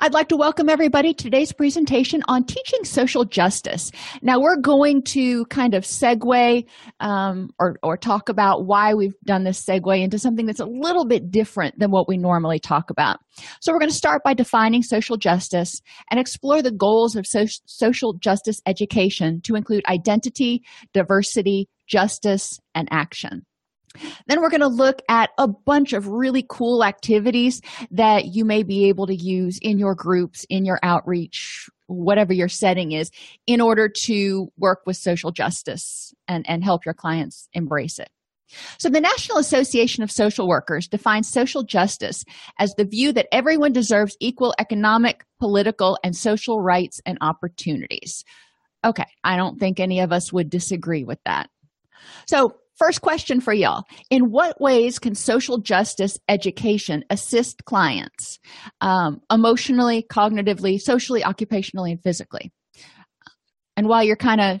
I'd like to welcome everybody to today's presentation on teaching social justice. Now, we're going to kind of segue um, or, or talk about why we've done this segue into something that's a little bit different than what we normally talk about. So, we're going to start by defining social justice and explore the goals of so- social justice education to include identity, diversity, justice, and action. Then we're going to look at a bunch of really cool activities that you may be able to use in your groups, in your outreach, whatever your setting is, in order to work with social justice and, and help your clients embrace it. So, the National Association of Social Workers defines social justice as the view that everyone deserves equal economic, political, and social rights and opportunities. Okay, I don't think any of us would disagree with that. So, First question for y'all In what ways can social justice education assist clients um, emotionally, cognitively, socially, occupationally, and physically? And while you're kind of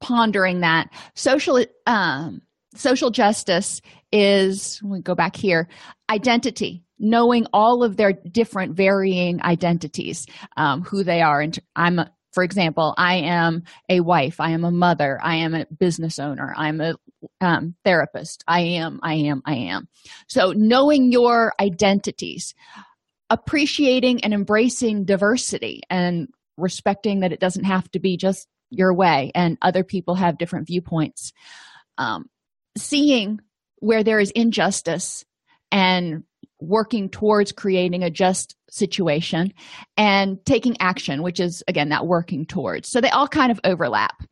pondering that, social, um, social justice is, we go back here, identity, knowing all of their different varying identities, um, who they are. And I'm for example i am a wife i am a mother i am a business owner i'm a um, therapist. I am i am i am. So knowing your identities appreciating and embracing diversity and respecting that it doesn't have to be just your way and other people have different viewpoints um, seeing where there is injustice and working towards creating a just situation and taking action which is again that working towards. So they all kind of overlap.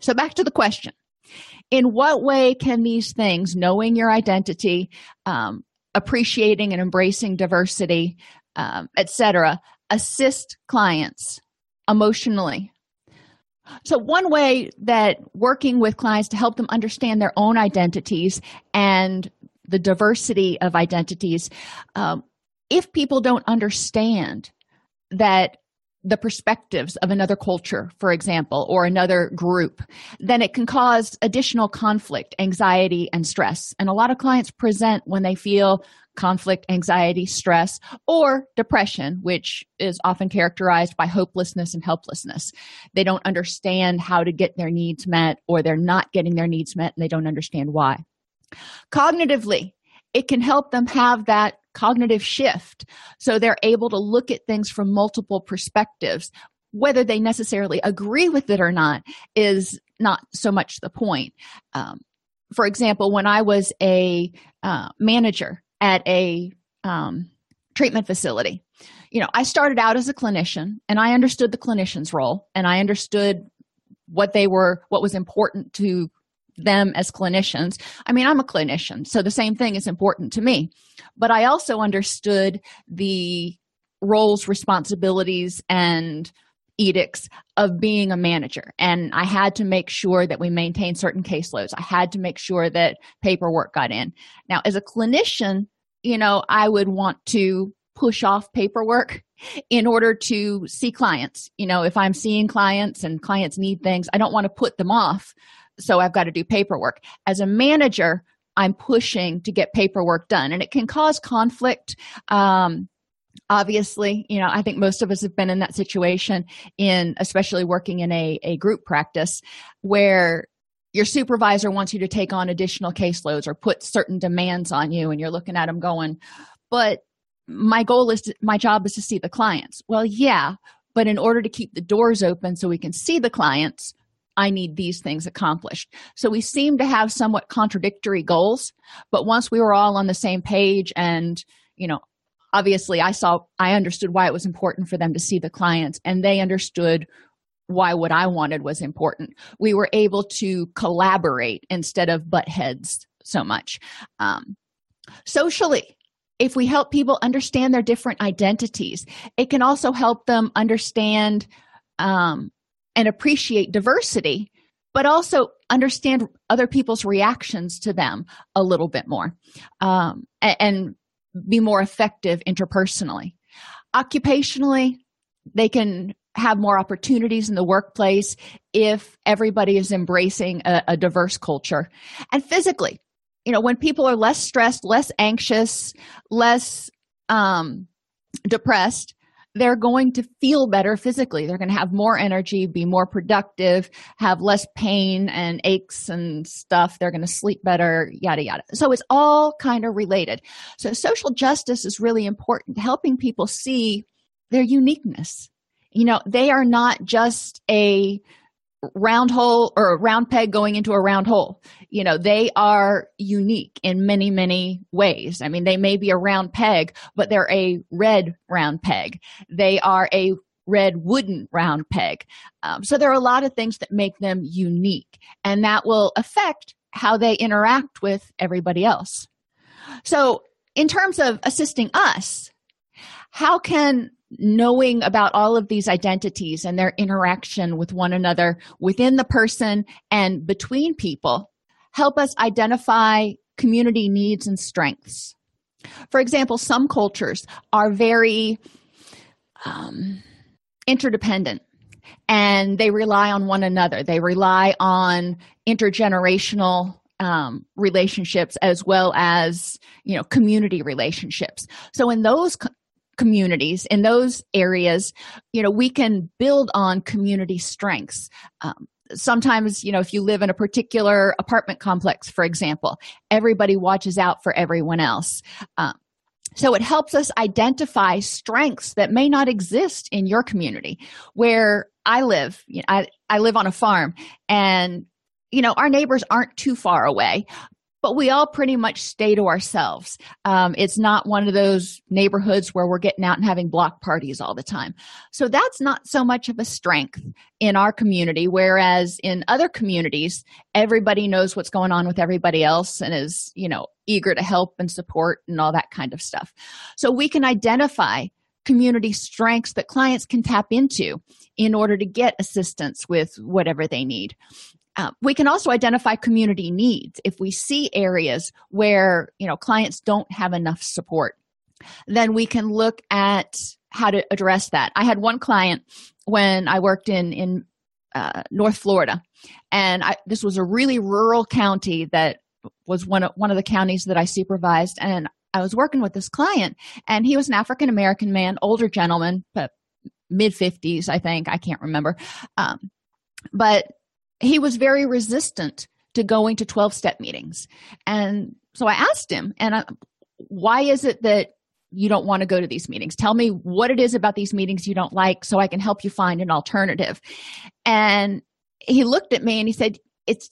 So back to the question. In what way can these things knowing your identity um, appreciating and embracing diversity um, etc assist clients emotionally? So, one way that working with clients to help them understand their own identities and the diversity of identities um, if people don't understand that the perspectives of another culture, for example, or another group, then it can cause additional conflict, anxiety, and stress. And a lot of clients present when they feel conflict, anxiety, stress, or depression, which is often characterized by hopelessness and helplessness. They don't understand how to get their needs met, or they're not getting their needs met, and they don't understand why. Cognitively, it can help them have that cognitive shift so they're able to look at things from multiple perspectives. Whether they necessarily agree with it or not is not so much the point. Um, for example, when I was a uh, manager at a um, treatment facility, you know, I started out as a clinician and I understood the clinician's role and I understood what they were, what was important to them as clinicians. I mean, I'm a clinician, so the same thing is important to me. But I also understood the roles, responsibilities, and edicts of being a manager. And I had to make sure that we maintained certain caseloads. I had to make sure that paperwork got in. Now, as a clinician, you know, I would want to push off paperwork in order to see clients. You know, if I'm seeing clients and clients need things, I don't want to put them off so I've got to do paperwork. As a manager, i'm pushing to get paperwork done and it can cause conflict um, obviously you know i think most of us have been in that situation in especially working in a, a group practice where your supervisor wants you to take on additional caseloads or put certain demands on you and you're looking at them going but my goal is to, my job is to see the clients well yeah but in order to keep the doors open so we can see the clients i need these things accomplished. So we seem to have somewhat contradictory goals but once we were all on the same page and you know obviously i saw i understood why it was important for them to see the clients and they understood why what i wanted was important we were able to collaborate instead of butt heads so much. Um, socially if we help people understand their different identities it can also help them understand um, and appreciate diversity but also understand other people's reactions to them a little bit more um, and, and be more effective interpersonally. Occupationally they can have more opportunities in the workplace if everybody is embracing a, a, diverse culture. And physically you know when people are less stressed less anxious less um, depressed they're going to feel better physically. They're going to have more energy be more productive have less pain and aches and stuff. They're going to sleep better yada yada. So it's all kind of related. So social justice is really important helping people see their uniqueness. You know they are not just a round hole or a round peg going into a round hole. You know they are unique in many many ways. I mean they may be a round peg but they're a red round peg. They are a red wooden round peg. Um, so there are a lot of things that make them unique and that will affect how they interact with everybody else. So in terms of assisting us how can knowing about all of these identities and their interaction with one another within the person and between people help us identify community needs and strengths. For example, some cultures are very um, interdependent and they rely on one another. They rely on intergenerational um, relationships as well as you know community relationships so in those communities. In those areas you know we can build on community strengths. Um, sometimes you know if you live in a particular apartment complex for example everybody watches out for everyone else. Um, so it helps us identify strengths that may not exist in your community. Where i live you know, I, I live on a farm and you know our neighbors aren't too far away but we all pretty much stay to ourselves. Um, it's not one of those neighborhoods where we're getting out and having block parties all the time. So that's not so much of a strength in our community, whereas in other communities, everybody knows what's going on with everybody else and is, you know, eager to help and support and all that kind of stuff. So we can identify community strengths that clients can tap into in order to get assistance with whatever they need. Uh, we can also identify community needs if we see areas where you know clients don't have enough support. Then we can look at how to address that. I had one client when i worked in in uh, north florida and I, this was a really rural county that was one of one of the counties that i supervised and i was working with this client and he was an african american man older gentleman but mid 50s i think i can't remember. Um, but he was very resistant to going to 12 step meetings. And so i asked him and I, why is it that you don't want to go to these meetings? Tell me what it is about these meetings you don't like so i can help you find an alternative. And he looked at me and he said it's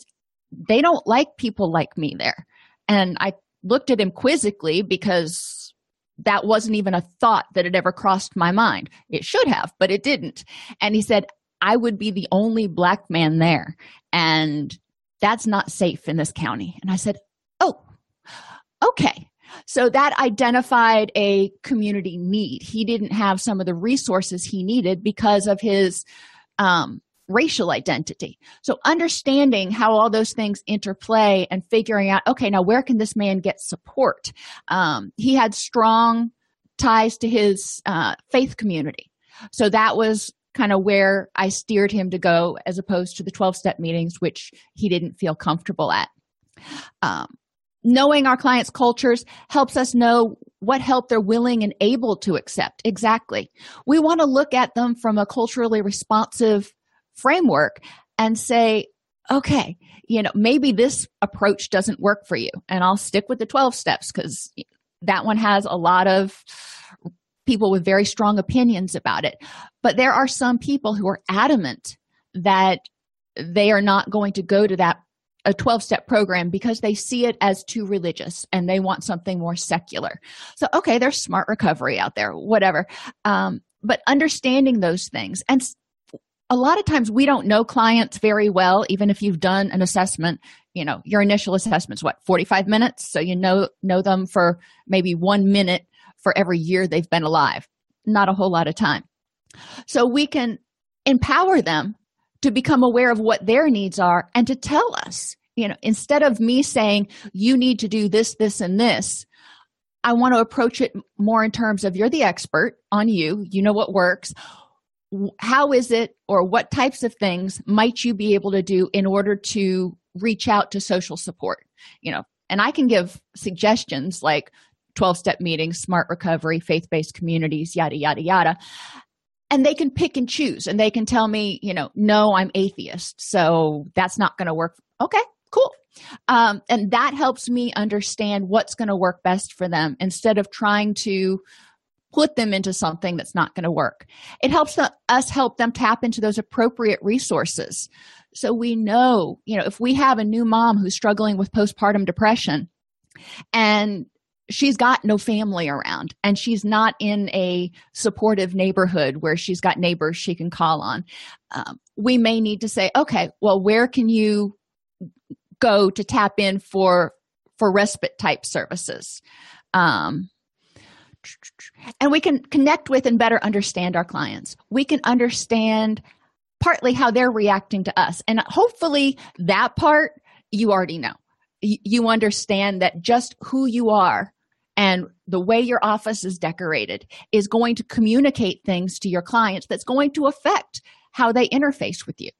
they don't like people like me there. And i looked at him quizzically because that wasn't even a thought that had ever crossed my mind. It should have but it didn't. And he said I would be the only black man there. And that's not safe in this county. And I said, Oh, okay. So that identified a community need. He didn't have some of the resources he needed because of his um, racial identity. So understanding how all those things interplay and figuring out, okay, now where can this man get support? Um, he had strong ties to his uh, faith community. So that was kind of where I steered him to go as opposed to the 12 step meetings, which he didn't feel comfortable at. Um, knowing our clients' cultures helps us know what help they're willing and able to accept. Exactly. We want to look at them from a culturally responsive framework and say, okay, you know, maybe this approach doesn't work for you. And I'll stick with the 12 steps because that one has a lot of people with very strong opinions about it. But there are some people who are adamant that they are not going to go to that a 12 step program because they see it as too religious and they want something more secular. So, okay, there's smart recovery out there, whatever. Um, but understanding those things and a lot of times we don't know clients very well even if you've done an assessment you know your initial assessment's what 45 minutes so you know know them for maybe one minute for every year they've been alive. Not a whole lot of time. So we can empower them to become aware of what their needs are and to tell us you know instead of me saying you need to do this this and this i want to approach it more in terms of you're the expert on you. You know what works. How is it or what types of things might you be able to do in order to reach out to social support? You know and i can give suggestions like 12 step meetings smart recovery faith-based communities yada yada yada. And they can pick and choose and they can tell me you know no i'm atheist so that's not going to work. Okay cool. Um, and that helps me understand what's going to work best for them instead of trying to put them into something that's not going to work. It helps us help them tap into those appropriate resources. So we know you know if we have a new mom who's struggling with postpartum depression and she's got no family around and she's not in a supportive neighborhood where she's got neighbors she can call on. Um, we may need to say okay well where can you go to tap in for for respite type services? Um, and we can connect with and better understand our clients. We can understand partly how they're reacting to us and hopefully that part you already know. You understand that just who you are and the way your office is decorated is going to communicate things to your clients that's going to affect how they interface with you.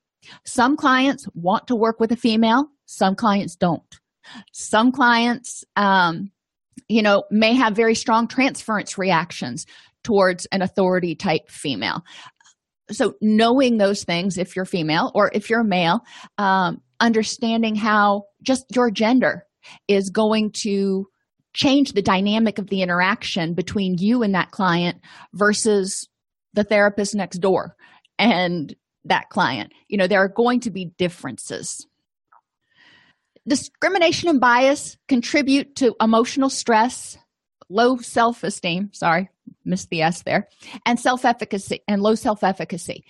Some clients want to work with a female, some clients don't. Some clients, um, you know, may have very strong transference reactions towards an authority type female. So, knowing those things, if you're female or if you're male, um, understanding how just your gender is going to change the dynamic of the interaction between you and that client versus the therapist next door and that client. You know, there are going to be differences. Discrimination and bias contribute to emotional stress, low self esteem, sorry, missed the S there, and self efficacy and low self efficacy.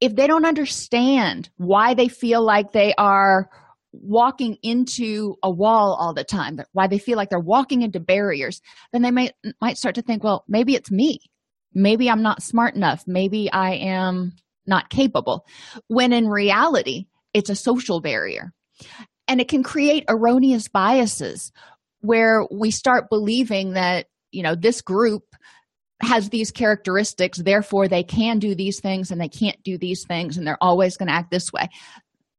If they don't understand why they feel like they are walking into a wall all the time why they feel like they're walking into barriers then they might might start to think well maybe it's me. Maybe i'm not smart enough. Maybe i am not capable. When in reality it's a social barrier. And it can create erroneous biases where we start believing that you know this group has these characteristics therefore they can do these things and they can't do these things and they're always going to act this way.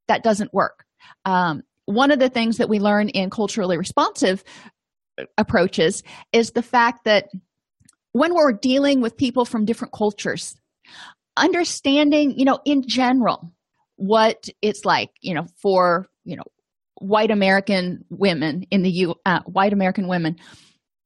That doesn't work um, one of the things that we learn in culturally responsive approaches is the fact that when we're dealing with people from different cultures understanding you know in general what it's like you know for you know white american women in the u uh, white american women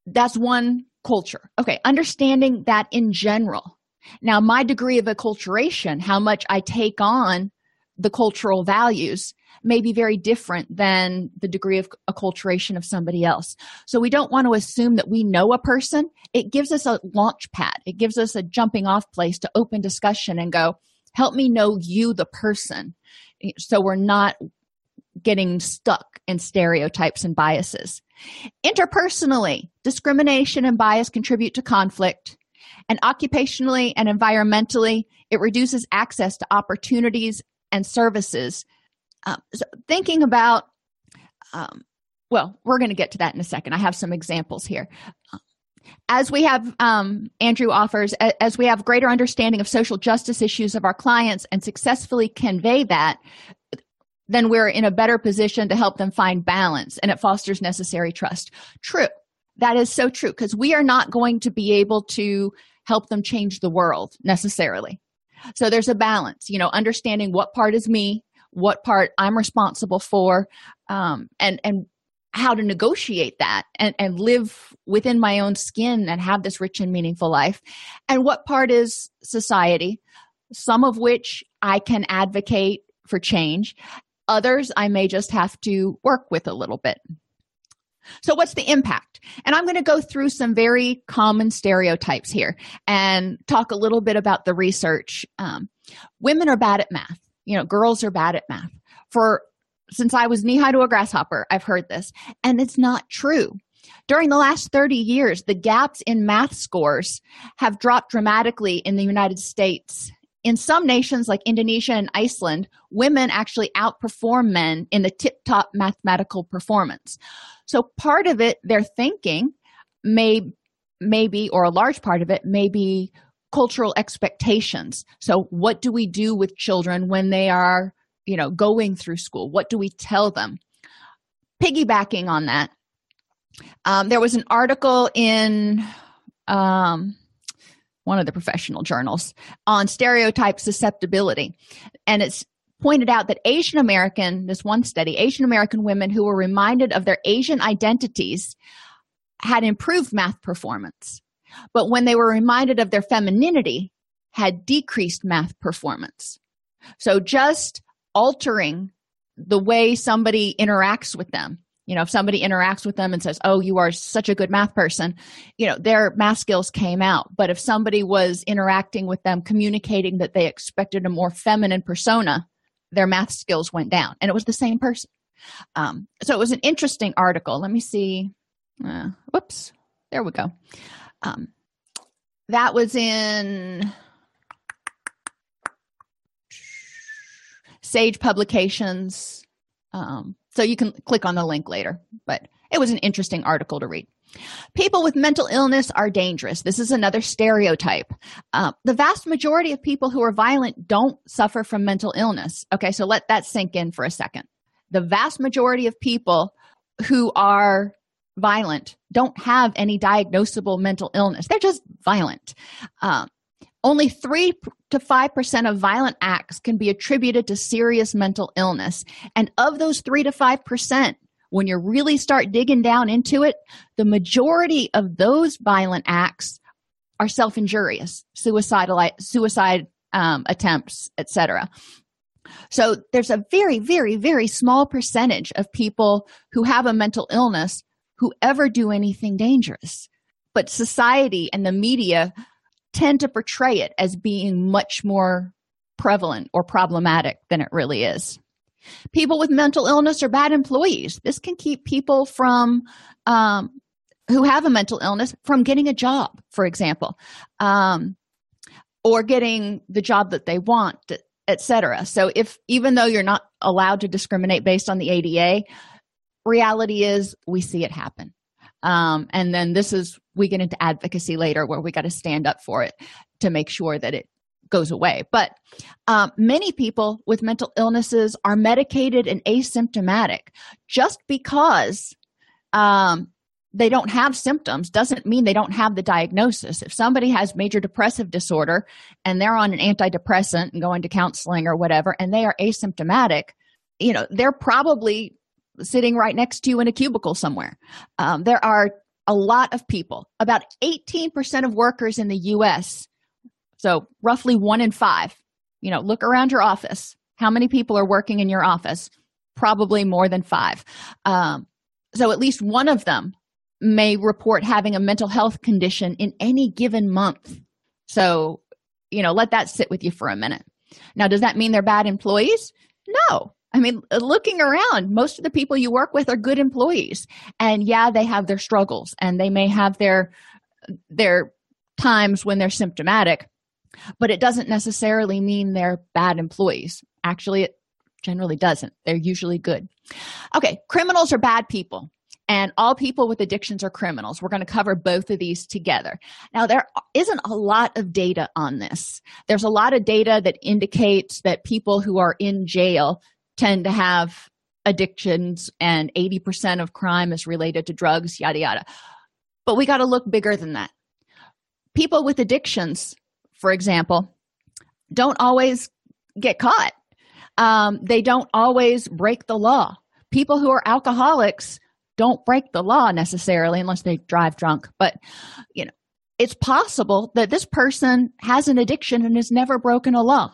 that's one culture. Okay understanding that in general. Now my degree of acculturation how much i take on the cultural values may be very different than the degree of acculturation of somebody else. So we don't want to assume that we know a person. It gives us a launch pad, it gives us a jumping off place to open discussion and go, help me know you, the person. So we're not getting stuck in stereotypes and biases. Interpersonally, discrimination and bias contribute to conflict. And occupationally and environmentally, it reduces access to opportunities and services um, so thinking about um, well we're going to get to that in a second i have some examples here as we have um, andrew offers as we have greater understanding of social justice issues of our clients and successfully convey that then we're in a better position to help them find balance and it fosters necessary trust. True. That is so true because we are not going to be able to help them change the world necessarily. So there's a balance, you know, understanding what part is me, what part I'm responsible for, um, and and how to negotiate that and, and live within my own skin and have this rich and meaningful life, and what part is society, some of which I can advocate for change, others I may just have to work with a little bit. So, what's the impact? And I'm going to go through some very common stereotypes here and talk a little bit about the research. Um, women are bad at math. You know, girls are bad at math. For since I was knee high to a grasshopper, I've heard this, and it's not true. During the last 30 years, the gaps in math scores have dropped dramatically in the United States in some nations like Indonesia and Iceland, women actually outperform men in the tip top mathematical performance. So part of it, their thinking may maybe or a large part of it may be cultural expectations. So what do we do with children when they are, you know, going through school? What do we tell them? Piggybacking on that, um, there was an article in um, one of the professional journals on stereotype susceptibility. And it's pointed out that asian american this one study asian american women who were reminded of their asian identities had improved math performance. But when they were reminded of their femininity had decreased math performance. So just altering the way somebody interacts with them you know if somebody interacts with them and says oh you are such a good math person you know their math skills came out. But if somebody was interacting with them communicating that they expected a more feminine persona their math skills went down and it was the same person. Um, so it was an interesting article. Let me see. Uh, whoops there we go. Um, that was in sage publications um, so you can click on the link later, but it was an interesting article to read. People with mental illness are dangerous. This is another stereotype. Uh, the vast majority of people who are violent don't suffer from mental illness. Okay, so let that sink in for a second. The vast majority of people who are violent don't have any diagnosable mental illness, they're just violent. Um, only 3 to 5% of violent acts can be attributed to serious mental illness. And of those 3 to 5%, when you really start digging down into it, the majority of those violent acts are self-injurious, suicidal suicide um, attempts, etc. So there's a very, very, very small percentage of people who have a mental illness who ever do anything dangerous. But society and the media tend to portray it as being much more prevalent or problematic than it really is. People with mental illness are bad employees. This can keep people from um, who have a mental illness from getting a job, for example, um, or getting the job that they want, etc. So, if even though you're not allowed to discriminate based on the ADA, reality is we see it happen um, and then this is we get into advocacy later where we got to stand up for it to make sure that it goes away. But um, many people with mental illnesses are medicated and asymptomatic. Just because um, they don't have symptoms doesn't mean they don't have the diagnosis. If somebody has major depressive disorder and they're on an antidepressant and going to counseling or whatever and they are asymptomatic you know they're probably sitting right next to you in a cubicle somewhere. Um, there are a lot of people, about 18% of workers in the US, so roughly one in five. You know, look around your office. How many people are working in your office? Probably more than five. Um, so at least one of them may report having a mental health condition in any given month. So, you know, let that sit with you for a minute. Now, does that mean they're bad employees? No, I mean, uh, looking around, most of the people you work with are good employees. And yeah, they have their struggles and they may have their their times when they're symptomatic, but it doesn't necessarily mean they're bad employees. Actually, it generally doesn't. They're usually good. Okay, criminals are bad people. And all people with addictions are criminals. We're going to cover both of these together. Now, there isn't a lot of data on this. There's a lot of data that indicates that people who are in jail tend to have addictions and 80% of crime is related to drugs, yada, yada. But we got to look bigger than that. People with addictions, for example, don't always get caught. Um, they don't always break the law. People who are alcoholics don't break the law necessarily unless they drive drunk. But, you know, it's possible that this person has an addiction and has never broken a law.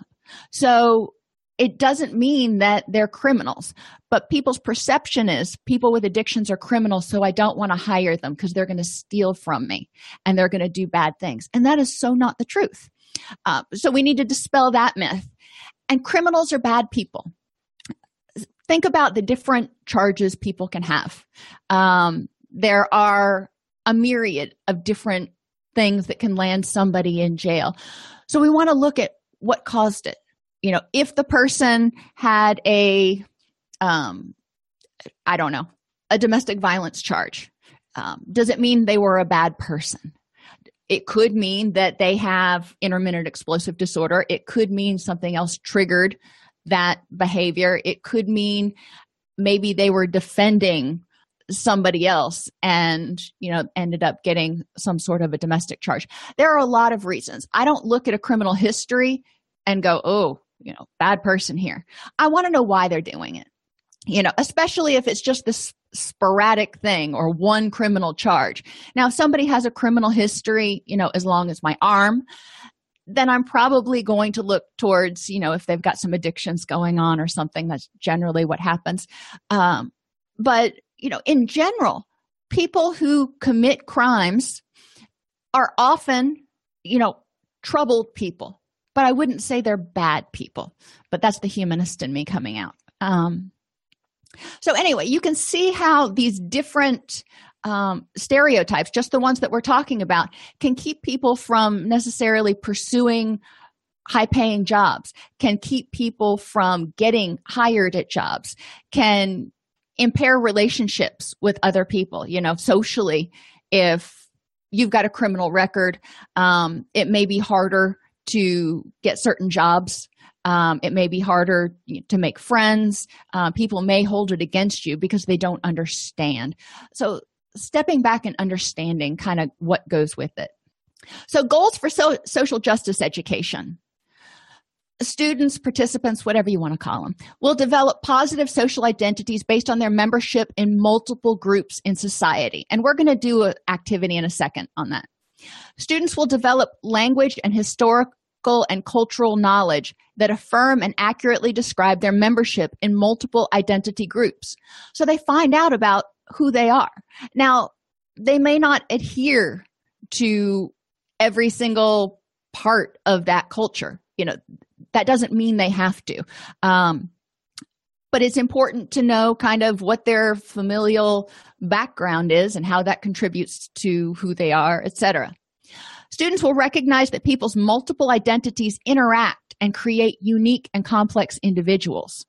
So it doesn't mean that they're criminals but people's perception is people with addictions are criminals so i don't want to hire them because they're going to steal from me and they're going to do bad things. And that is so not the truth. Uh, so we need to dispel that myth. And criminals are bad people. Think about the different charges people can have. Um, there are a myriad of different things that can land somebody in jail. So we want to look at what caused it you know if the person had a um i don't know a domestic violence charge um, does it mean they were a bad person? It could mean that they have intermittent explosive disorder. It could mean something else triggered that behavior. It could mean maybe they were defending somebody else and you know ended up getting some sort of a domestic charge. There are a lot of reasons. I don't look at a criminal history and go oh you know bad person here. I want to know why they're doing it. You know especially if it's just this sporadic thing or one criminal charge. Now if somebody has a criminal history you know as long as my arm then i'm probably going to look towards you know if they've got some addictions going on or something that's generally what happens. Um, but you know in general people who commit crimes are often you know troubled people but I wouldn't say they're bad people. But that's the humanist in me coming out. Um, so, anyway, you can see how these different um, stereotypes, just the ones that we're talking about, can keep people from necessarily pursuing high paying jobs, can keep people from getting hired at jobs, can impair relationships with other people, you know, socially. If you've got a criminal record, um, it may be harder to get certain jobs. Um, it may be harder to make friends. Uh, people may hold it against you because they don't understand. So stepping back and understanding kind of what goes with it. So goals for so- social justice education. Students participants whatever you want to call them will develop positive social identities based on their membership in multiple groups in society. And we're going to do an activity in a second on that. Students will develop language and historic and cultural knowledge that affirm and accurately describe their membership in multiple identity groups. So they find out about who they are. Now, they may not adhere to every single part of that culture. You know, that doesn't mean they have to. Um, but it's important to know kind of what their familial background is and how that contributes to who they are, etc. Students will recognize that people's multiple identities interact and create unique and complex individuals.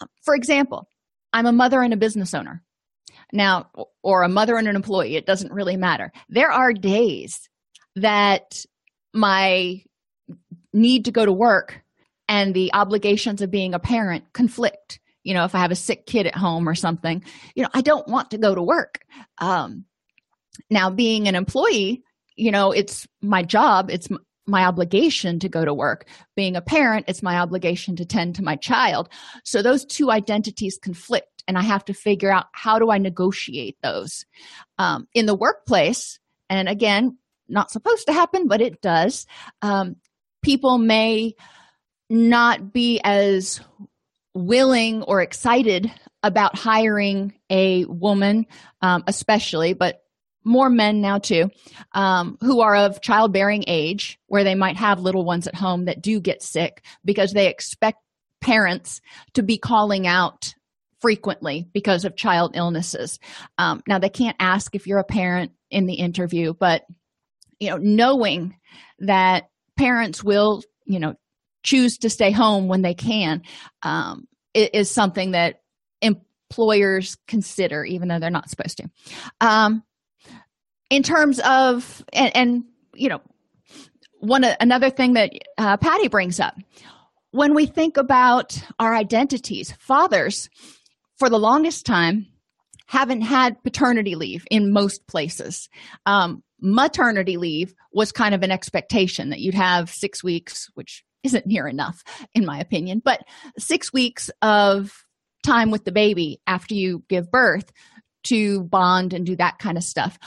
Um, for example, I'm a mother and a business owner. Now, or a mother and an employee, it doesn't really matter. There are days that my need to go to work and the obligations of being a parent conflict. You know, if I have a sick kid at home or something, you know, I don't want to go to work. Um, now, being an employee, you know it's my job it's my obligation to go to work. Being a parent it's my obligation to tend to my child. So those two identities conflict and i have to figure out how do i negotiate those? Um, in the workplace and again not supposed to happen but it does um, people may not be as willing or excited about hiring a woman um, especially but more men now too um, who are of childbearing age where they might have little ones at home that do get sick because they expect parents to be calling out frequently because of child illnesses. Um, now they can't ask if you're a parent in the interview but you know knowing that parents will you know choose to stay home when they can um, is something that employers consider even though they're not supposed to. Um, in terms of and, and you know one another thing that uh, patty brings up when we think about our identities, fathers, for the longest time, haven't had paternity leave in most places. Um, maternity leave was kind of an expectation that you'd have six weeks, which isn't near enough, in my opinion, but six weeks of time with the baby after you give birth to bond and do that kind of stuff.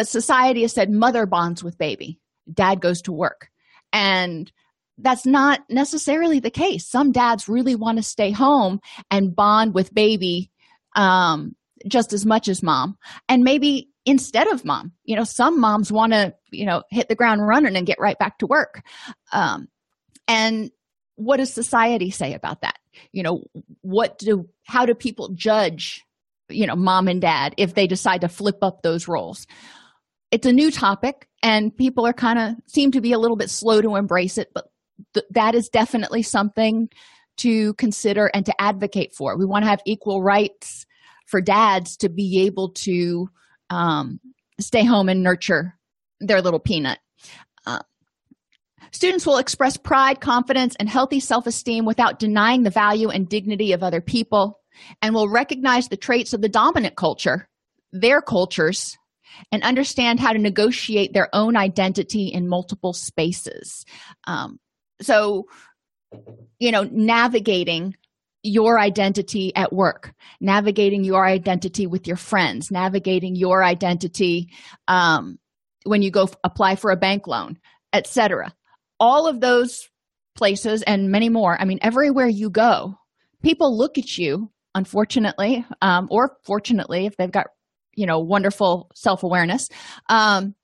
But society has said mother bonds with baby, dad goes to work. And that's not necessarily the case. Some dads really want to stay home and bond with baby um, just as much as mom, and maybe instead of mom. You know, some moms want to, you know, hit the ground running and get right back to work. Um, and what does society say about that? You know, what do, how do people judge, you know, mom and dad if they decide to flip up those roles? It's a new topic, and people are kind of seem to be a little bit slow to embrace it, but th- that is definitely something to consider and to advocate for. We want to have equal rights for dads to be able to um, stay home and nurture their little peanut. Uh, students will express pride, confidence, and healthy self esteem without denying the value and dignity of other people and will recognize the traits of the dominant culture, their cultures, and understand how to negotiate their own identity in multiple spaces. Um, so you know navigating your identity at work navigating your identity with your friends navigating your identity um, when you go f- apply for a bank loan etc all of those places and many more i mean everywhere you go people look at you unfortunately um, or fortunately if they've got you know wonderful self-awareness. Um,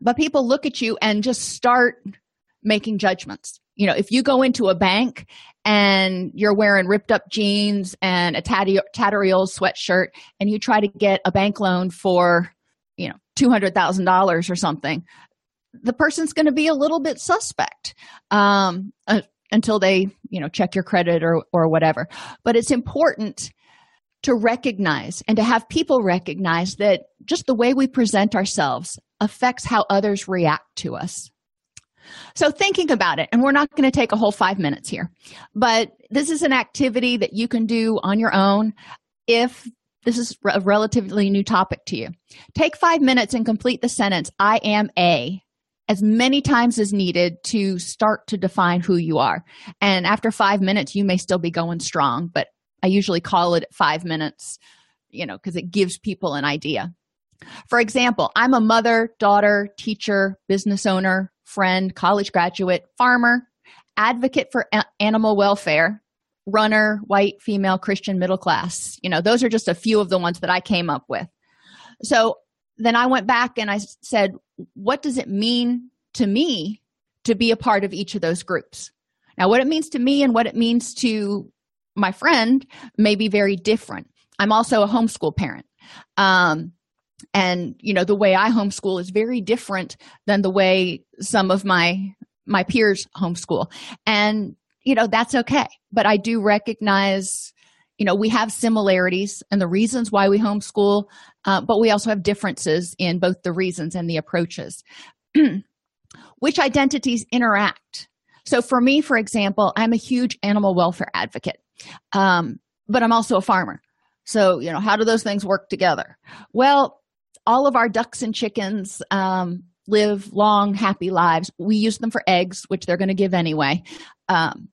but people look at you and just start making judgments. You know if you go into a bank and you're wearing ripped up jeans and a tatty, tattery old sweatshirt and you try to get a bank loan for you know $200000 or something the person's going to be a little bit suspect um, uh, until they you know check your credit or or whatever. But it's important to recognize and to have people recognize that just the way we present ourselves affects how others react to us so, thinking about it, and we're not going to take a whole five minutes here, but this is an activity that you can do on your own if this is a relatively new topic to you. Take five minutes and complete the sentence, I am a, as many times as needed to start to define who you are. And after five minutes, you may still be going strong, but I usually call it five minutes, you know, because it gives people an idea. For example, I'm a mother, daughter, teacher, business owner, friend, college graduate, farmer, advocate for a- animal welfare, runner, white, female, Christian, middle class. You know, those are just a few of the ones that I came up with. So then I went back and I said, what does it mean to me to be a part of each of those groups? Now, what it means to me and what it means to my friend may be very different. I'm also a homeschool parent. Um, and you know the way i homeschool is very different than the way some of my my peers homeschool. And you know that's okay. But i do recognize you know we have similarities and the reasons why we homeschool uh, but we also have differences in both the reasons and the approaches. Which identities interact? So for me for example i'm a huge animal welfare advocate um, but i'm also a farmer so you know how do those things work together well all of our ducks and chickens um, live long, happy lives. We use them for eggs, which they're going to give anyway. Um,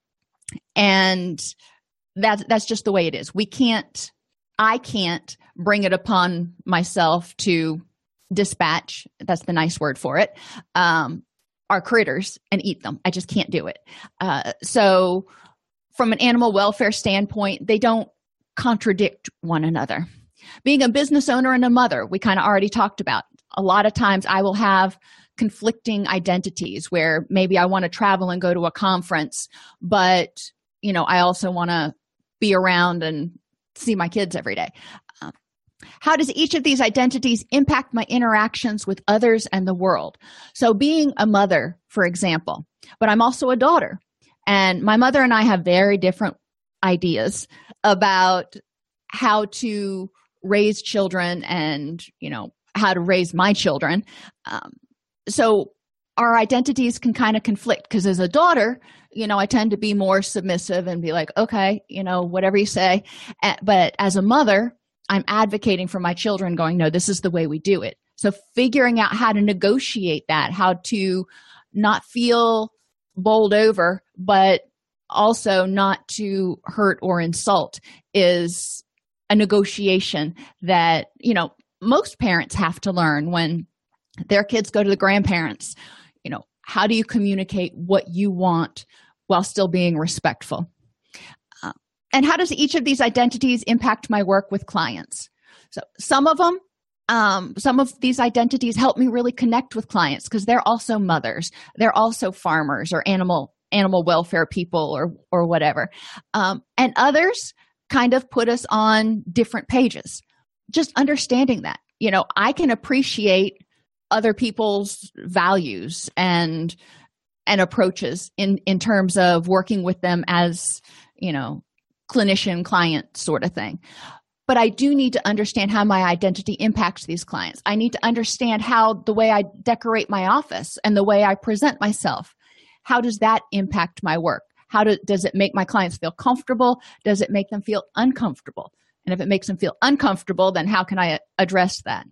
and that's that's just the way it is. We can't, I can't bring it upon myself to dispatch. That's the nice word for it. Um, our critters and eat them. I just can't do it. Uh, so, from an animal welfare standpoint, they don't contradict one another. Being a business owner and a mother we kind of already talked about a lot of times i will have conflicting identities where maybe i want to travel and go to a conference but you know i also want to be around and see my kids every day. Um, how does each of these identities impact my interactions with others and the world? So being a mother for example but i'm also a daughter and my mother and i have very different ideas about how to raise children and you know how to raise my children. Um, so our identities can kind of conflict because as a daughter you know i tend to be more submissive and be like okay you know whatever you say. But as a mother i'm advocating for my children going no this is the way we do it. So figuring out how to negotiate that how to not feel bowled over but also not to hurt or insult is a negotiation that you know most parents have to learn when their kids go to the grandparents. You know how do you communicate what you want while still being respectful? Uh, and how does each of these identities impact my work with clients? So some of them um, some of these identities help me really connect with clients because they're also mothers. They're also farmers or animal animal welfare people or or whatever. Um, and others kind of put us on different pages. Just understanding that you know i can appreciate other people's values and and approaches in in terms of working with them as you know clinician client sort of thing but i do need to understand how my identity impacts these clients. I need to understand how the way i decorate my office and the way i present myself how does that impact my work? How do, does it make my clients feel comfortable? Does it make them feel uncomfortable? And if it makes them feel uncomfortable then how can i address that?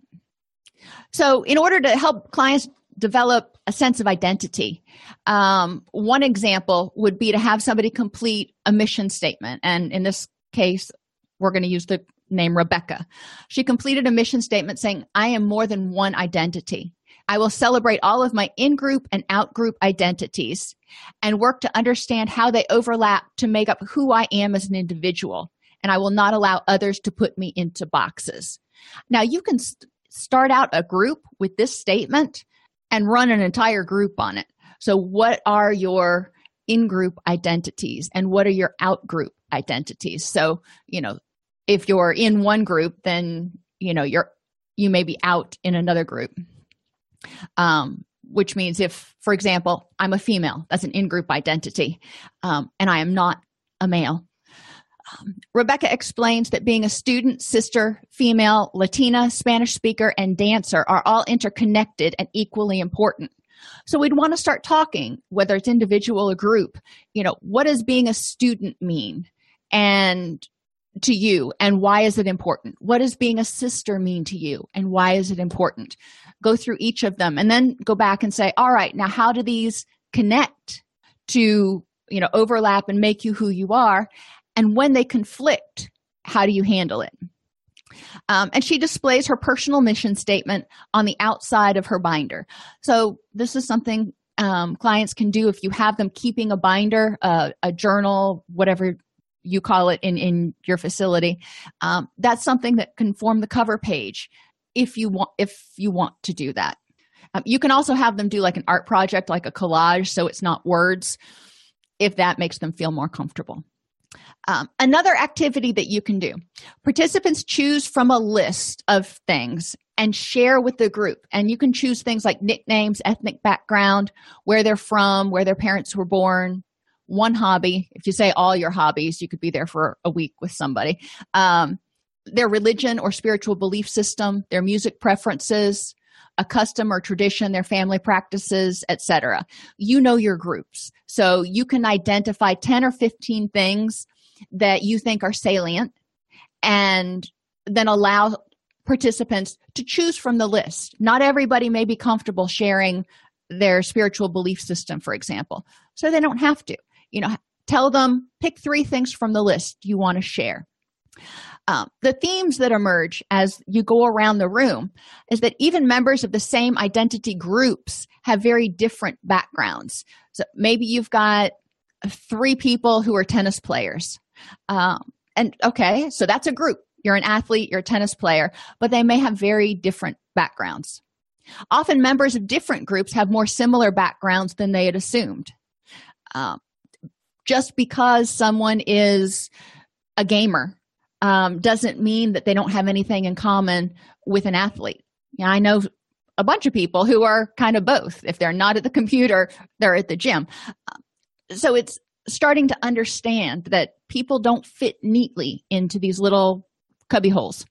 So, in order to help clients develop a sense of identity, um, one example would be to have somebody complete a mission statement. And in this case, we're going to use the name Rebecca. She completed a mission statement saying, I am more than one identity. I will celebrate all of my in group and out group identities and work to understand how they overlap to make up who I am as an individual. And I will not allow others to put me into boxes. Now, you can st- start out a group with this statement and run an entire group on it. So, what are your in group identities and what are your out group identities? So, you know, if you're in one group, then, you know, you're you may be out in another group. Um, which means if, for example, I'm a female, that's an in group identity, um, and I am not a male, um, Rebecca explains that being a student, sister, female, Latina, Spanish speaker, and dancer are all interconnected and equally important. So we'd want to start talking, whether it's individual or group, you know, what does being a student mean? And to you and why is it important? What does being a sister mean to you and why is it important? Go through each of them and then go back and say all right now how do these connect to you know overlap and make you who you are? And when they conflict how do you handle it? Um, and she displays her personal mission statement on the outside of her binder. So this is something um, clients can do if you have them keeping a binder uh, a journal whatever you call it in in your facility um, that's something that can form the cover page if you want if you want to do that um, you can also have them do like an art project like a collage so it's not words if that makes them feel more comfortable um, another activity that you can do participants choose from a list of things and share with the group. And you can choose things like nicknames, ethnic background, where they're from, where their parents were born, one hobby. If you say all your hobbies, you could be there for a week with somebody. Um, their religion or spiritual belief system, their music preferences, a custom or tradition, their family practices, etc. You know your groups. So you can identify 10 or 15 things that you think are salient and then allow participants to choose from the list. Not everybody may be comfortable sharing their spiritual belief system, for example. So they don't have to. You know, tell them, pick three things from the list you want to share. Um, the themes that emerge as you go around the room is that even members of the same identity groups have very different backgrounds. So maybe you've got three people who are tennis players. Um, and okay, so that's a group. You're an athlete, you're a tennis player, but they may have very different backgrounds. Often, members of different groups have more similar backgrounds than they had assumed. Um, just because someone is a gamer um, doesn't mean that they don't have anything in common with an athlete. Yeah, I know a bunch of people who are kind of both. If they're not at the computer, they're at the gym. So it's starting to understand that people don't fit neatly into these little cubby holes.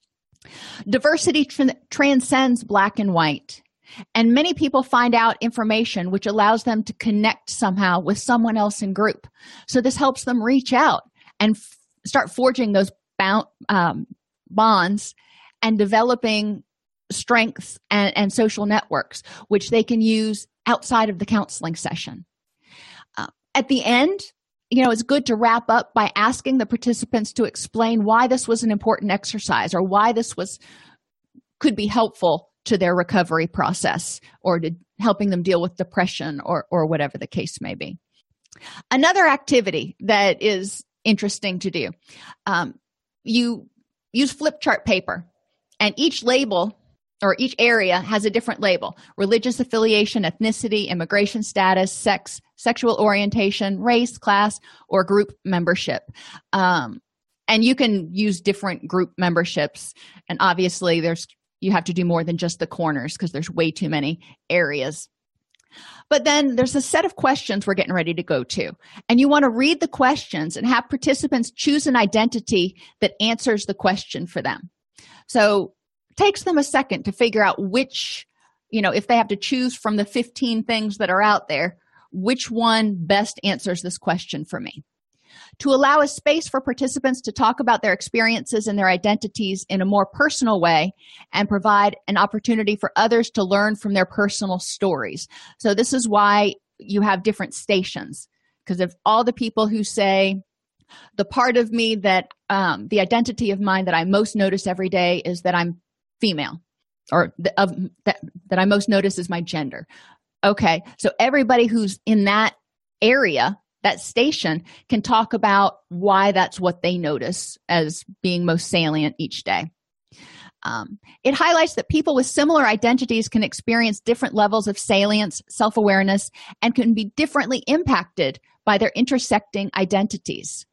Diversity transcends black and white. And many people find out information which allows them to connect somehow with someone else in group. So this helps them reach out and f- start forging those bound, um, bonds and developing strengths and, and, social networks, which they can use outside of the counseling session. Uh, at the end, you know, it's good to wrap up by asking the participants to explain why this was an important exercise or why this was could be helpful to their recovery process or to helping them deal with depression or or whatever the case may be. Another activity that is interesting to do, um, you use flip chart paper, and each label or each area has a different label religious affiliation, ethnicity, immigration status, sex, sexual orientation, race, class, or group membership. Um, and you can use different group memberships. And obviously, there's you have to do more than just the corners because there's way too many areas. But then there's a set of questions we're getting ready to go to. And you want to read the questions and have participants choose an identity that answers the question for them. So takes them a second to figure out which you know if they have to choose from the 15 things that are out there which one best answers this question for me to allow a space for participants to talk about their experiences and their identities in a more personal way and provide an opportunity for others to learn from their personal stories so this is why you have different stations because if all the people who say the part of me that um, the identity of mine that i most notice every day is that i'm female or of that that I most notice is my gender. Okay, so everybody who's in that area, that station, can talk about why that's what they notice as being most salient each day. Um, it highlights that people with similar identities can experience different levels of salience, self awareness, and can be differently impacted by their intersecting identities.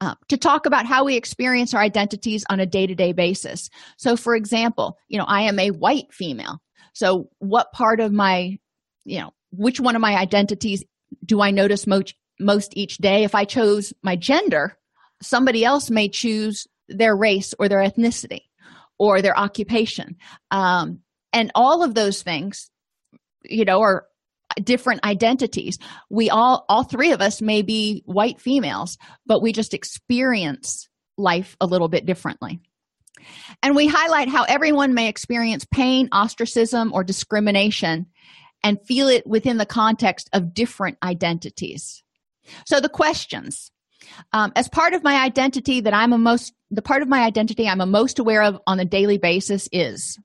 Uh, to talk about how we experience our identities on a day-to-day basis. So for example you know i am a white female. So what part of my you know which one of my identities do i notice most most each day. If i chose my gender somebody else may choose their race or their ethnicity or their occupation. Um, and all of those things you know are different identities. We all all three of us may be white females but we just experience life a little bit differently. And we highlight how everyone may experience pain ostracism or discrimination and feel it within the context of different identities so the questions um, as part of my identity that i'm a most the part of my identity i'm a most aware of on a daily basis is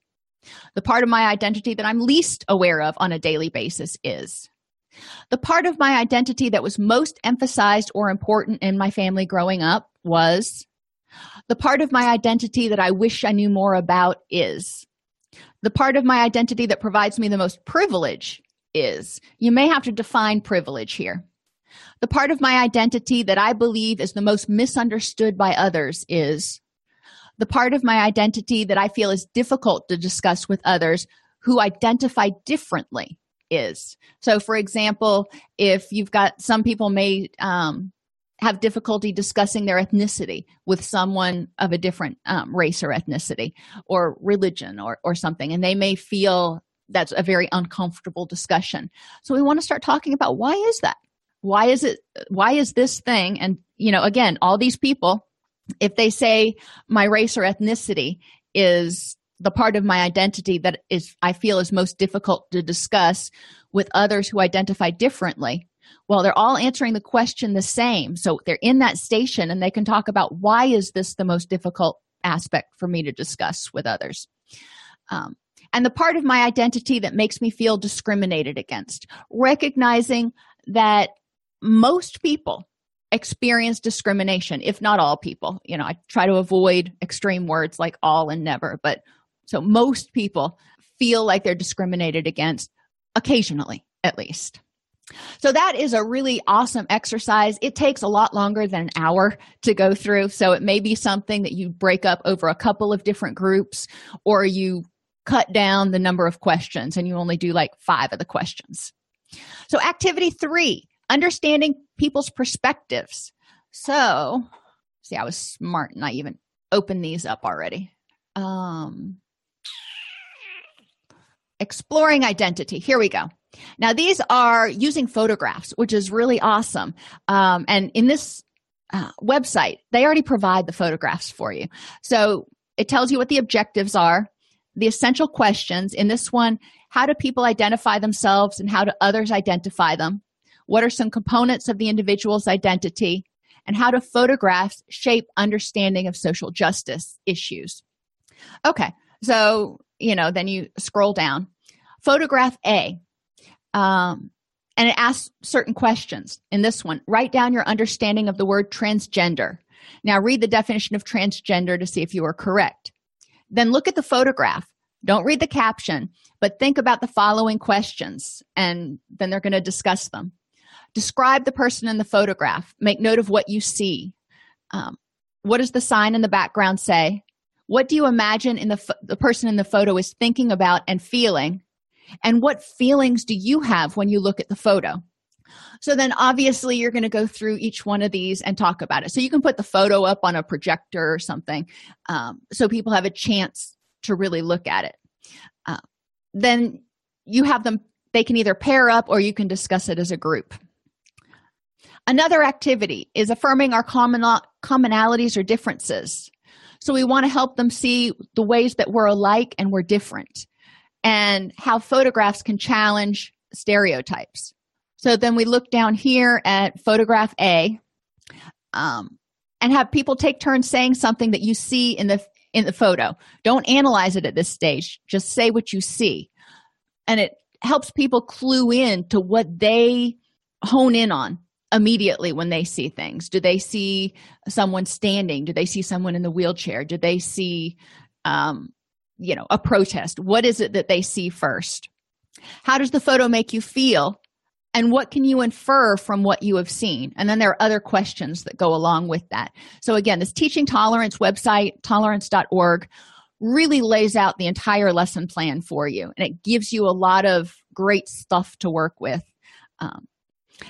the part of my identity that I'm least aware of on a daily basis is the part of my identity that was most emphasized or important in my family growing up was the part of my identity that I wish I knew more about is the part of my identity that provides me the most privilege is you may have to define privilege here. The part of my identity that I believe is the most misunderstood by others is the part of my identity that I feel is difficult to discuss with others who identify differently is. So, for example, if you've got some people may um, have difficulty discussing their ethnicity with someone of a different um, race or ethnicity or religion or, or something, and they may feel that's a very uncomfortable discussion. So, we want to start talking about why is that? Why is it? Why is this thing? And, you know, again, all these people if they say my race or ethnicity is the part of my identity that is i feel is most difficult to discuss with others who identify differently well they're all answering the question the same so they're in that station and they can talk about why is this the most difficult aspect for me to discuss with others um, and the part of my identity that makes me feel discriminated against recognizing that most people experience discrimination if not all people. You know i try to avoid extreme words like all and never but so most people feel like they're discriminated against occasionally at least. So that is a really awesome exercise. It takes a lot longer than an hour to go through. So it may be something that you break up over a couple of different groups or you cut down the number of questions and you only do like five of the questions. So activity three understanding people's perspectives so see i was smart and i even opened these up already um exploring identity. Here we go. Now, these are using photographs, which is really awesome. Um, and in this uh, website, they already provide the photographs for you. So it tells you what the objectives are, the essential questions. In this one, how do people identify themselves and how do others identify them? What are some components of the individual's identity? And how do photographs shape understanding of social justice issues? Okay, so, you know, then you scroll down. Photograph A. Um, and it asks certain questions. In this one, write down your understanding of the word transgender. Now, read the definition of transgender to see if you are correct. Then look at the photograph. Don't read the caption, but think about the following questions, and then they're going to discuss them. Describe the person in the photograph. Make note of what you see. Um, what does the sign in the background say? What do you imagine in the, the person in the photo is thinking about and feeling? And what feelings do you have when you look at the photo? So then obviously you're going to go through each one of these and talk about it. So you can put the photo up on a projector or something um, so people have a chance to really look at it. Uh, then you have them, they can either pair up or you can discuss it as a group. Another activity is affirming our common, commonalities or differences. So we want to help them see the ways that we're alike and we're different and how photographs can challenge stereotypes. So then we look down here at photograph A um, and have people take turns saying something that you see in the in the photo. Don't analyze it at this stage. Just say what you see. And it helps people clue in to what they hone in on immediately when they see things. Do they see someone standing? Do they see someone in the wheelchair? Do they see um, you know, a protest? What is it that they see first? How does the photo make you feel? And what can you infer from what you have seen? And then there are other questions that go along with that. So, again, this teaching tolerance website, tolerance.org, really lays out the entire lesson plan for you. And it gives you a lot of great stuff to work with. Um,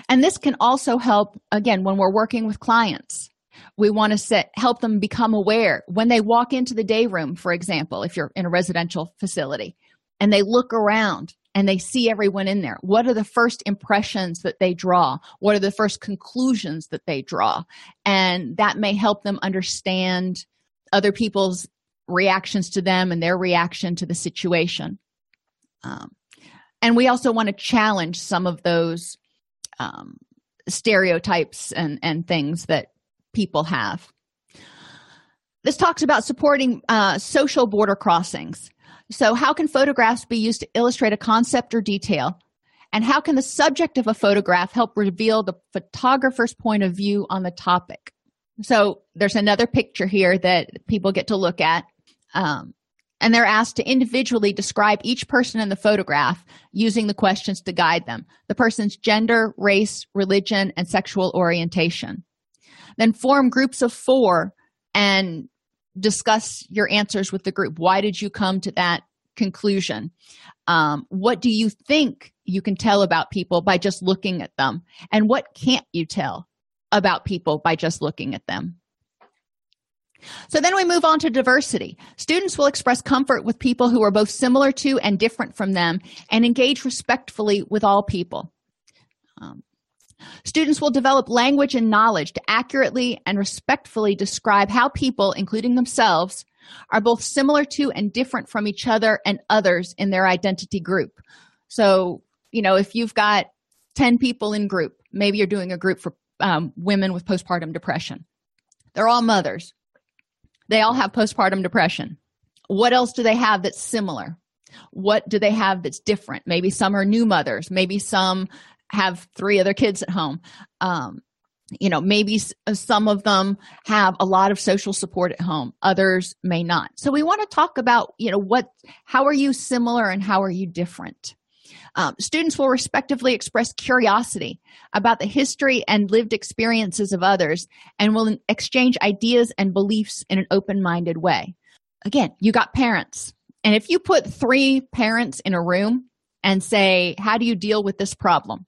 and this can also help, again, when we're working with clients. We want to set help them become aware. When they walk into the day room for example if you're in a residential facility and they look around and they see everyone in there what are the first impressions that they draw? What are the first conclusions that they draw? And that may help them understand other people's reactions to them and their reaction to the situation. Um, and we also want to challenge some of those um, stereotypes and and things that people have. This talks about supporting uh, social border crossings. So, how can photographs be used to illustrate a concept or detail? And how can the subject of a photograph help reveal the photographer's point of view on the topic? So, there's another picture here that people get to look at. Um, and they're asked to individually describe each person in the photograph using the questions to guide them. The person's gender, race, religion, and sexual orientation. Then form groups of four and discuss your answers with the group. Why did you come to that conclusion? Um, what do you think you can tell about people by just looking at them? And what can't you tell about people by just looking at them so then we move on to diversity. Students will express comfort with people who are both similar to and different from them and engage respectfully with all people. Um, Students will develop language and knowledge to accurately and respectfully describe how people, including themselves, are both similar to and different from each other and others in their identity group. So, you know, if you've got 10 people in group, maybe you're doing a group for um, women with postpartum depression. They're all mothers. They all have postpartum depression. What else do they have that's similar? What do they have that's different? Maybe some are new mothers. Maybe some have three other kids at home um, you know maybe uh, some of them have a lot of social support at home others may not so we want to talk about you know what how are you similar and how are you different um, students will respectively express curiosity about the history and lived experiences of others and will exchange ideas and beliefs in an open-minded way again you got parents and if you put three parents in a room and say how do you deal with this problem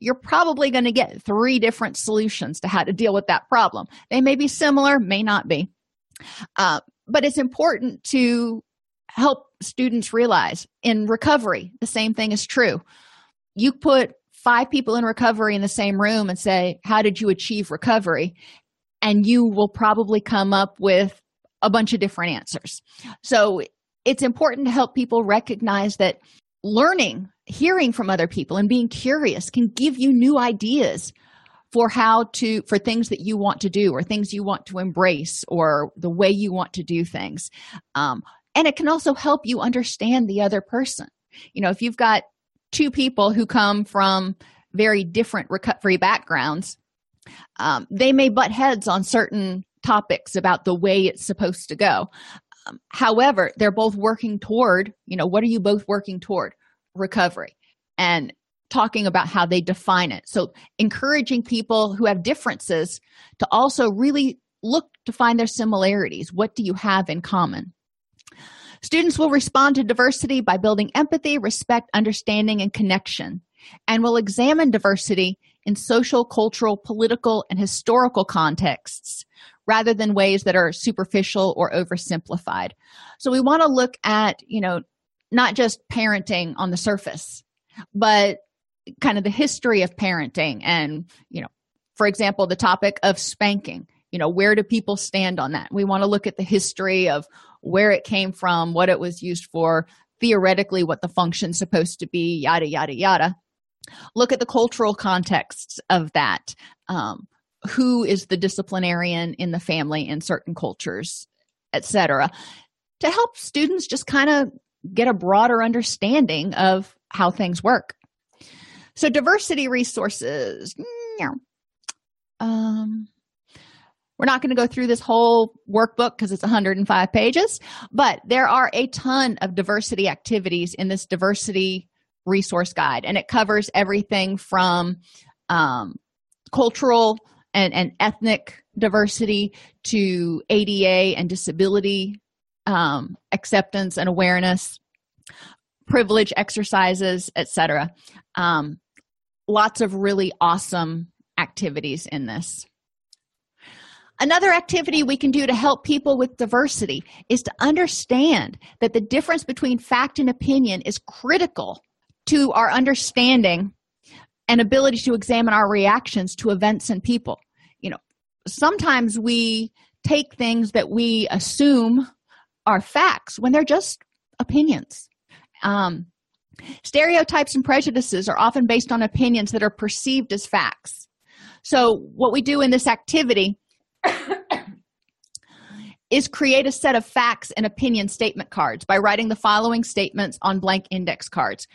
you're probably going to get three different solutions to how to deal with that problem. They may be similar, may not be. Uh, but it's important to help students realize in recovery, the same thing is true. You put five people in recovery in the same room and say, How did you achieve recovery? And you will probably come up with a bunch of different answers. So it's important to help people recognize that learning, hearing from other people, and being curious can give you new ideas for how to for things that you want to do or things you want to embrace or the way you want to do things um, and it can also help you understand the other person. You know if you've got two people who come from very different recovery backgrounds um, they may butt heads on certain topics about the way it's supposed to go. Um, however they're both working toward you know what are you both working toward? Recovery and talking about how they define it. So encouraging people who have differences to also really look to find their similarities. What do you have in common students will respond to diversity by building empathy respect understanding and connection and will examine diversity in social cultural political and historical contexts rather than ways that are superficial or oversimplified. So we want to look at you know not just parenting on the surface but kind of the history of parenting and you know for example the topic of spanking you know where do people stand on that? We want to look at the history of where it came from what it was used for theoretically what the function's supposed to be yada yada yada. Look at the cultural contexts of that. Um, who is the disciplinarian in the family in certain cultures etc to help students just kind of get a broader understanding of how things work. So diversity resources um we're not going to go through this whole workbook because it's 105 pages but there are a ton of diversity activities in this diversity resource guide and it covers everything from um, cultural and, and ethnic diversity to ada and disability um, acceptance and awareness privilege exercises etc um, lots of really awesome activities in this. Another activity we can do to help people with diversity is to understand that the difference between fact and opinion is critical to our understanding and ability to examine our reactions to events and people. You know, sometimes we take things that we assume are facts when they're just opinions. Um, Stereotypes and prejudices are often based on opinions that are perceived as facts. So, what we do in this activity is create a set of facts and opinion statement cards by writing the following statements on blank index cards.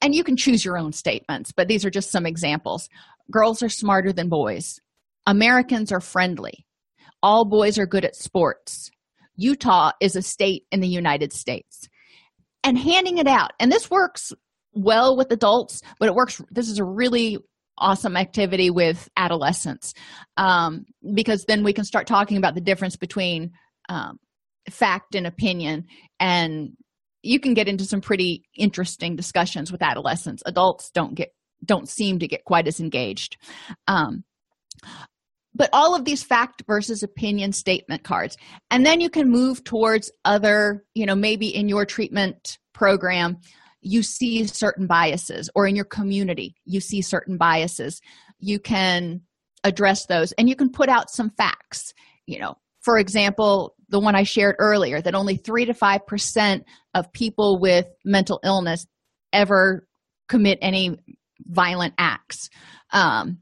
And you can choose your own statements, but these are just some examples. Girls are smarter than boys. Americans are friendly. All boys are good at sports. Utah is a state in the United States and handing it out. And this works well with adults, but it works. This is a really awesome activity with adolescents um, because then we can start talking about the difference between um, fact and opinion and you can get into some pretty interesting discussions with adolescents. Adults don't get don't seem to get quite as engaged. Um, but all of these fact versus opinion statement cards and then you can move towards other you know maybe in your treatment program you see certain biases or in your community you see certain biases. You can address those and you can put out some facts. You know for example the one i shared earlier that only 3 to 5% of people with mental illness ever commit any violent acts. Um,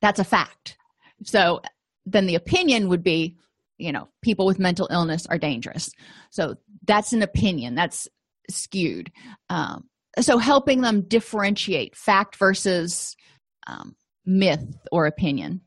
that's a fact. So then the opinion would be you know people with mental illness are dangerous. So that's an opinion. That's skewed. Um, so helping them differentiate fact versus um, myth or opinion.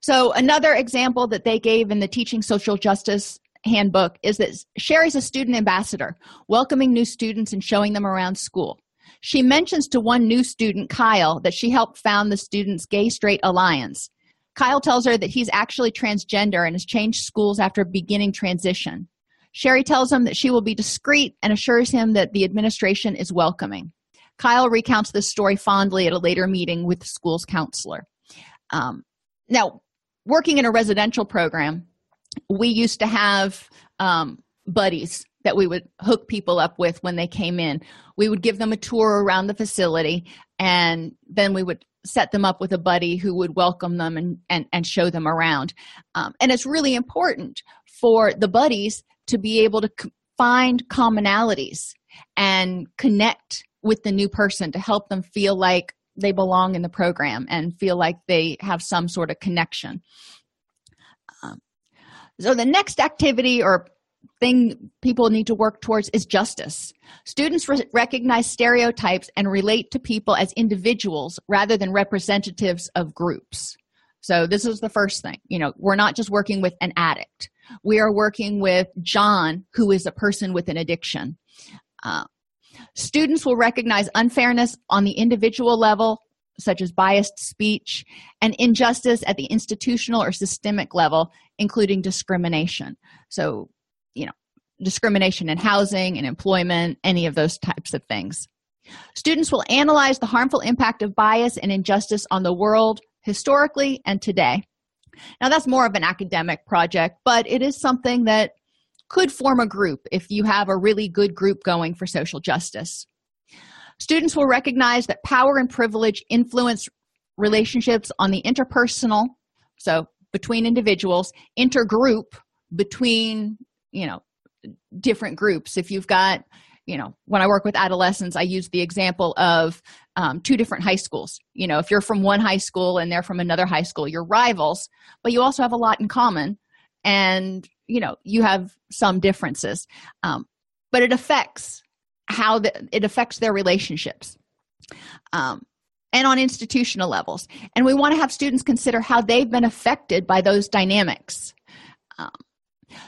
So another example that they gave in the teaching social justice handbook is that sherry's a student ambassador welcoming new students and showing them around school. She mentions to one new student kyle that she helped found the students gay straight alliance. Kyle tells her that he's actually transgender and has changed schools after beginning transition. Sherry tells him that she will be discreet and assures him that the administration is welcoming. Kyle recounts this story fondly at a later meeting with the school's counselor. Um, now, working in a residential program, we used to have um, buddies that we would hook people up with when they came in. We would give them a tour around the facility and then we would set them up with a buddy who would welcome them and, and, and show them around. Um, and it's really important for the buddies to be able to find commonalities and connect with the new person to help them feel like they belong in the program and feel like they have some sort of connection. Um, so, the next activity or thing people need to work towards is justice. Students re- recognize stereotypes and relate to people as individuals rather than representatives of groups. So, this is the first thing. You know, we're not just working with an addict, we are working with John, who is a person with an addiction. Uh, students will recognize unfairness on the individual level such as biased speech and injustice at the institutional or systemic level including discrimination so you know discrimination in housing and employment any of those types of things students will analyze the harmful impact of bias and injustice on the world historically and today. Now that's more of an academic project but it is something that could form a group if you have a really good group going for social justice. Students will recognize that power and privilege influence relationships on the interpersonal so between individuals intergroup between you know different groups. If you've got you know when i work with adolescents i use the example of um, two different high schools. You know if you're from one high school and they're from another high school you're rivals but you also have a lot in common and you know you have some differences. Um, but it affects how the, it affects their relationships um, and on institutional levels. And we want to have students consider how they've been affected by those dynamics. Um,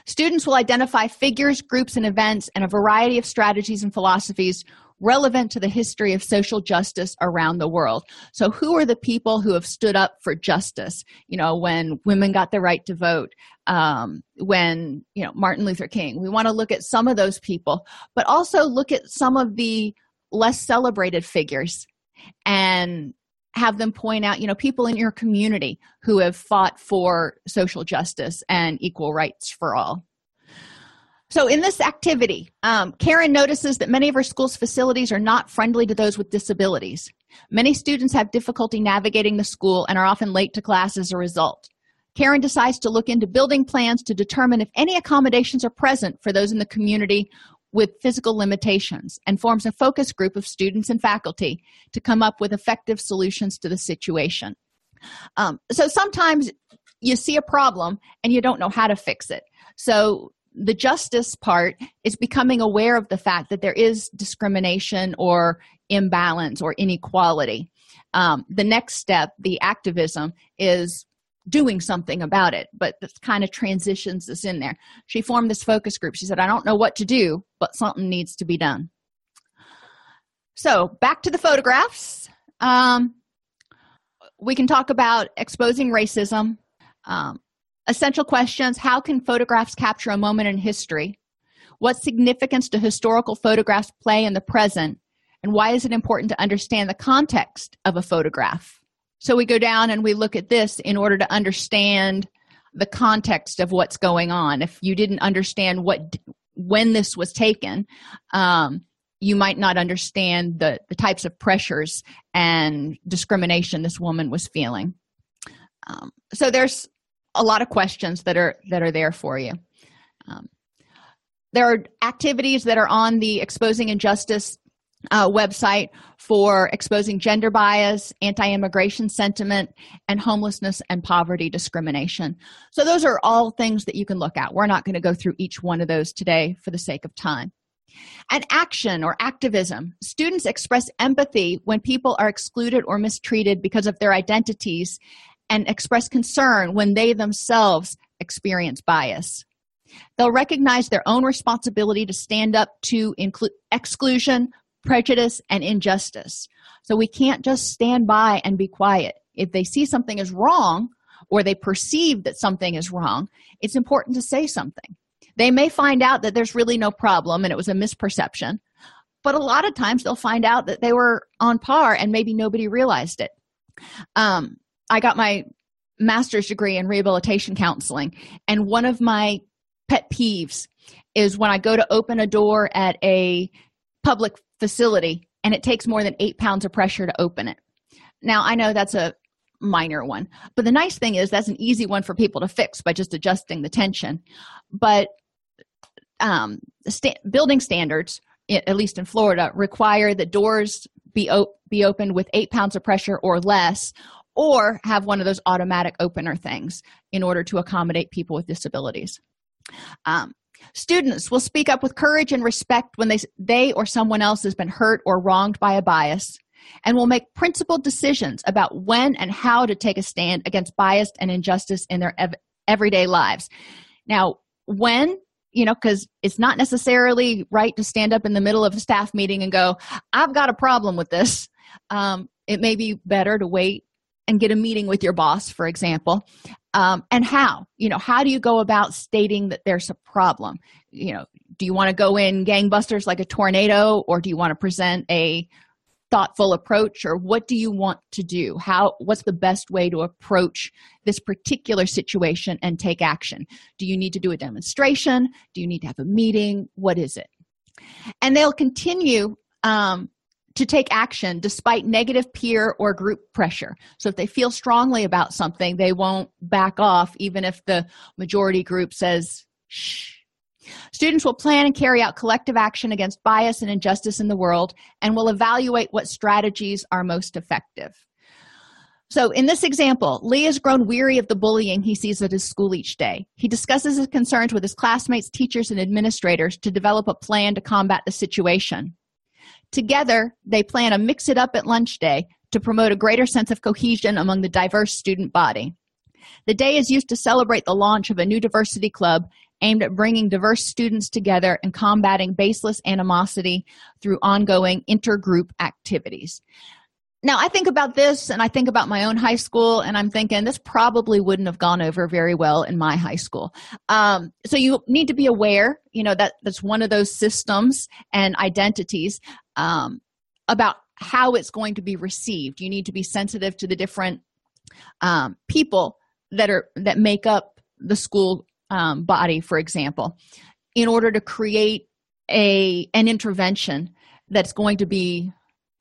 Students will identify figures, groups, and events and a variety of strategies and philosophies relevant to the history of social justice around the world. So, who are the people who have stood up for justice? You know, when women got the right to vote, um, when, you know, Martin Luther King. We want to look at some of those people, but also look at some of the less celebrated figures and have them point out you know people in your community who have fought for social justice and equal rights for all. So in this activity um, karen notices that many of her school's facilities are not friendly to those with disabilities. Many students have difficulty navigating the school and are often late to class as a result. Karen decides to look into building plans to determine if any accommodations are present for those in the community with physical limitations and forms a focus group of students and faculty to come up with effective solutions to the situation. Um, so sometimes you see a problem and you don't know how to fix it. So the justice part is becoming aware of the fact that there is discrimination or imbalance or inequality. Um, the next step, the activism, is doing something about it but this kind of transitions this in there. She formed this focus group. She said i don't know what to do but something needs to be done. So back to the photographs. Um, we can talk about exposing racism. Um, essential questions how can photographs capture a moment in history? What significance do historical photographs play in the present? And why is it important to understand the context of a photograph so we go down and we look at this in order to understand the context of what's going on. If you didn't understand what when this was taken, um, you might not understand the, the types of pressures and discrimination this woman was feeling. Um, so there's a lot of questions that are that are there for you. Um, there are activities that are on the exposing injustice uh, website for exposing gender bias, anti immigration sentiment, and homelessness and poverty discrimination. So, those are all things that you can look at. We're not going to go through each one of those today for the sake of time. And action or activism. Students express empathy when people are excluded or mistreated because of their identities and express concern when they themselves experience bias. They'll recognize their own responsibility to stand up to inclu- exclusion, prejudice, and injustice. So we can't just stand by and be quiet. If they see something is wrong or they perceive that something is wrong, it's important to say something. They may find out that there's really no problem and it was a misperception, but a lot of times they'll find out that they were on par and maybe nobody realized it. Um, I got my master's degree in rehabilitation counseling, and one of my pet peeves is when I go to open a door at a public facility and it takes more than eight pounds of pressure to open it. Now, I know that's a minor one, but the nice thing is that's an easy one for people to fix by just adjusting the tension. But um, building standards, at least in Florida, require that doors be, be opened with eight pounds of pressure or less, or have one of those automatic opener things in order to accommodate people with disabilities. Um, students will speak up with courage and respect when they, they or someone else has been hurt or wronged by a bias and will make principled decisions about when and how to take a stand against bias and injustice in their ev- everyday lives. Now, when you know, because it's not necessarily right to stand up in the middle of a staff meeting and go, I've got a problem with this. Um, it may be better to wait and get a meeting with your boss, for example. Um, and how? You know, how do you go about stating that there's a problem? You know, do you want to go in gangbusters like a tornado, or do you want to present a thoughtful approach or what do you want to do? How what's the best way to approach this particular situation and take action? Do you need to do a demonstration? Do you need to have a meeting? What is it? And they'll continue um, to take action despite negative peer or group pressure so if they feel strongly about something they won't back off even if the majority group says shh Students will plan and carry out collective action against bias and injustice in the world and will evaluate what strategies are most effective. So, in this example, Lee has grown weary of the bullying he sees at his school each day. He discusses his concerns with his classmates, teachers, and administrators to develop a plan to combat the situation. Together, they plan a mix it up at lunch day to promote a greater sense of cohesion among the diverse student body. The day is used to celebrate the launch of a new diversity club aimed at bringing diverse students together and combating baseless animosity through ongoing intergroup activities. Now, I think about this and I think about my own high school, and I'm thinking this probably wouldn't have gone over very well in my high school. Um, so, you need to be aware, you know, that that's one of those systems and identities um, about how it's going to be received. You need to be sensitive to the different um, people that are that make up the school um, body, for example, in order to create a an intervention that's going to be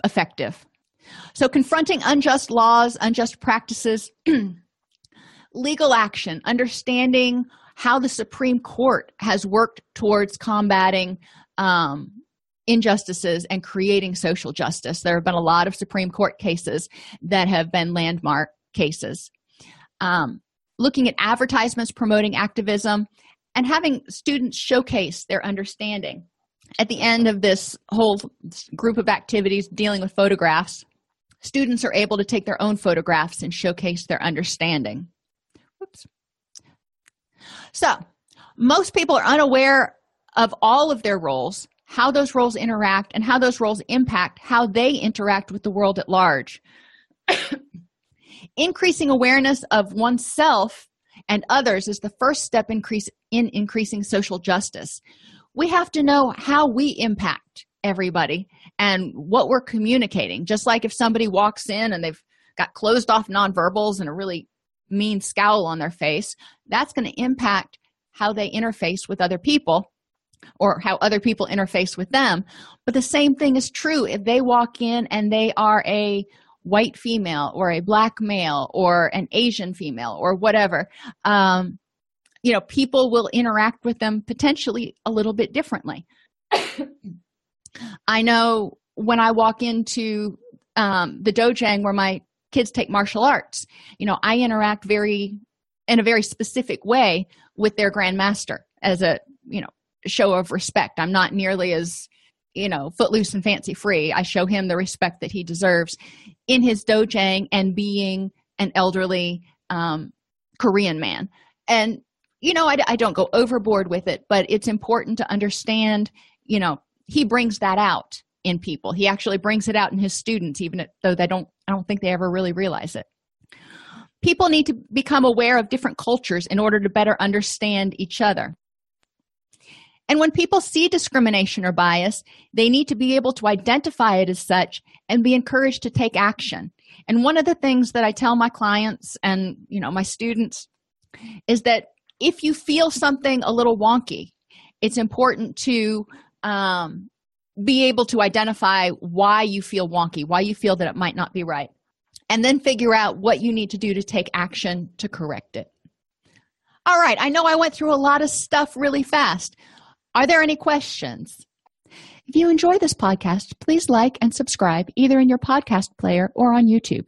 effective. So, confronting unjust laws, unjust practices, legal action, understanding how the Supreme Court has worked towards combating um, injustices and creating social justice. There have been a lot of Supreme Court cases that have been landmark cases. Um, looking at advertisements promoting activism, and having students showcase their understanding. At the end of this whole group of activities dealing with photographs, students are able to take their own photographs and showcase their understanding. Whoops. So, most people are unaware of all of their roles, how those roles interact, and how those roles impact how they interact with the world at large increasing awareness of oneself and others is the first step increase in increasing social justice we have to know how we impact everybody and what we're communicating. Just like if somebody walks in and they've got closed off nonverbals and a really mean scowl on their face that's going to impact how they interface with other people or how other people interface with them. But the same thing is true if they walk in and they are a white female or a black male or an asian female or whatever um, you know people will interact with them potentially a little bit differently. I know when i walk into um, the dojang where my kids take martial arts you know i interact very in a very specific way with their grandmaster as a you know show of respect. I'm not nearly as you know footloose and fancy free. I show him the respect that he deserves in his dojang and being an elderly um, korean man. And you know I, I don't go overboard with it but it's important to understand you know he brings that out in people. He actually brings it out in his students even though they don't i don't think they ever really realize it. People need to become aware of different cultures in order to better understand each other. And when people see discrimination or bias, they need to be able to identify it as such and be encouraged to take action. And one of the things that I tell my clients and, you know, my students is that if you feel something a little wonky it's important to um, be able to identify why you feel wonky, why you feel that it might not be right, and then figure out what you need to do to take action to correct it. All right, I know I went through a lot of stuff really fast. Are there any questions? If you enjoy this podcast, please like and subscribe either in your podcast player or on YouTube.